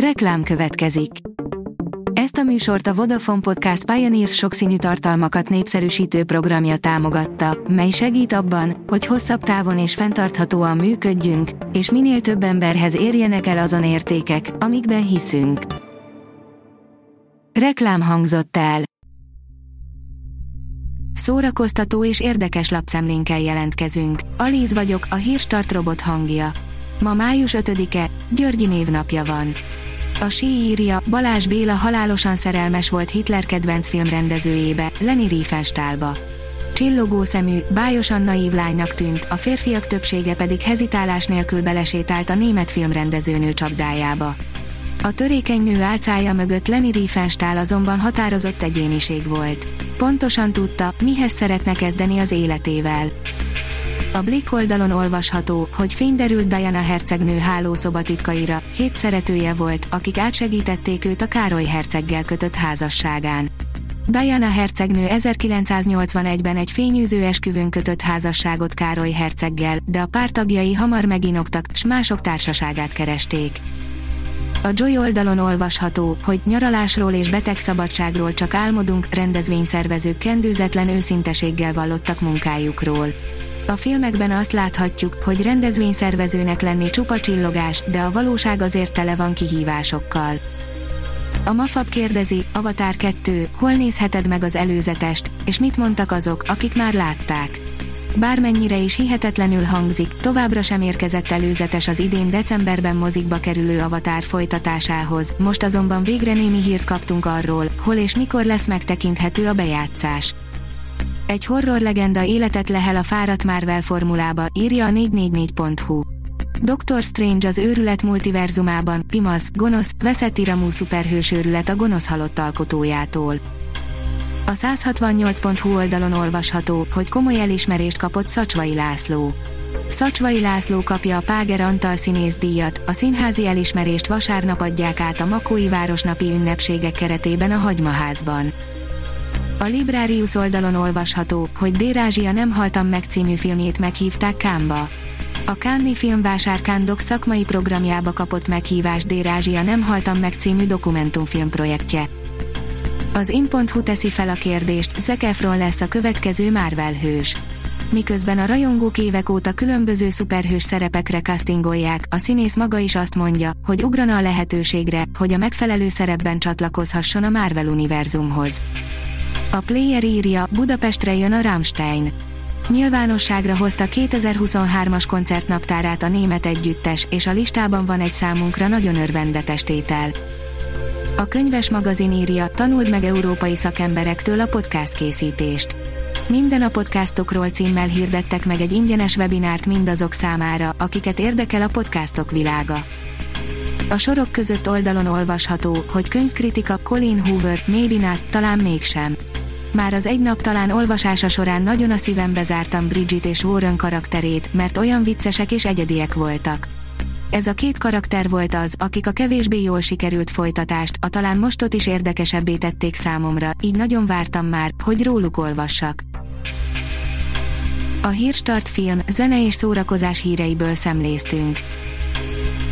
Reklám következik. Ezt a műsort a Vodafone Podcast Pioneers sokszínű tartalmakat népszerűsítő programja támogatta, mely segít abban, hogy hosszabb távon és fenntarthatóan működjünk, és minél több emberhez érjenek el azon értékek, amikben hiszünk. Reklám hangzott el. Szórakoztató és érdekes lapszemlénkkel jelentkezünk. Alíz vagyok, a hírstart robot hangja. Ma május 5-e, Györgyi névnapja van. A sí írja, Balázs Béla halálosan szerelmes volt Hitler kedvenc filmrendezőjébe, Leni Riefenstahlba. Csillogó szemű, bájosan naív lánynak tűnt, a férfiak többsége pedig hezitálás nélkül belesétált a német filmrendezőnő csapdájába. A törékeny nő álcája mögött Leni Riefenstahl azonban határozott egyéniség volt. Pontosan tudta, mihez szeretne kezdeni az életével. A Blick oldalon olvasható, hogy fényderült Diana hercegnő hálószobatitkaira, hét szeretője volt, akik átsegítették őt a Károly herceggel kötött házasságán. Diana hercegnő 1981-ben egy fényűző esküvőn kötött házasságot Károly herceggel, de a pártagjai hamar meginoktak, s mások társaságát keresték. A Joy oldalon olvasható, hogy nyaralásról és betegszabadságról csak álmodunk, rendezvényszervezők kendőzetlen őszinteséggel vallottak munkájukról. A filmekben azt láthatjuk, hogy rendezvényszervezőnek lenni csupa csillogás, de a valóság azért tele van kihívásokkal. A Mafab kérdezi, Avatar 2, hol nézheted meg az előzetest, és mit mondtak azok, akik már látták. Bármennyire is hihetetlenül hangzik, továbbra sem érkezett előzetes az idén decemberben mozikba kerülő Avatar folytatásához, most azonban végre némi hírt kaptunk arról, hol és mikor lesz megtekinthető a bejátszás. Egy horror legenda életet lehel a fáradt Marvel formulába, írja a 444.hu. Doctor Strange az őrület multiverzumában, Pimasz, gonosz, veszett iramú szuperhős őrület a gonosz halott alkotójától. A 168.hu oldalon olvasható, hogy komoly elismerést kapott Szacsvai László. Szacsvai László kapja a Páger Antal színész díjat, a színházi elismerést vasárnap adják át a Makói Városnapi ünnepségek keretében a Hagymaházban. A Librarius oldalon olvasható, hogy Dérázsia nem haltam meg című filmjét meghívták Kámba. A Káni Filmvásár Kándok szakmai programjába kapott meghívást Dérázsia nem haltam meg című dokumentumfilm projektje. Az in.hu teszi fel a kérdést, Zac Efron lesz a következő Marvel hős. Miközben a rajongók évek óta különböző szuperhős szerepekre castingolják, a színész maga is azt mondja, hogy ugrana a lehetőségre, hogy a megfelelő szerepben csatlakozhasson a Marvel univerzumhoz. A Player írja, Budapestre jön a Rammstein. Nyilvánosságra hozta 2023-as koncertnaptárát a német együttes, és a listában van egy számunkra nagyon örvendetes tétel. A könyves magazin írja, tanuld meg európai szakemberektől a podcast készítést. Minden a podcastokról címmel hirdettek meg egy ingyenes webinárt mindazok számára, akiket érdekel a podcastok világa. A sorok között oldalon olvasható, hogy könyvkritika Colin Hoover, maybe not, talán mégsem. Már az egy nap talán olvasása során nagyon a szívembe zártam Bridget és Warren karakterét, mert olyan viccesek és egyediek voltak. Ez a két karakter volt az, akik a kevésbé jól sikerült folytatást, a talán mostot is érdekesebbé tették számomra, így nagyon vártam már, hogy róluk olvassak. A Hírstart film, zene és szórakozás híreiből szemléztünk.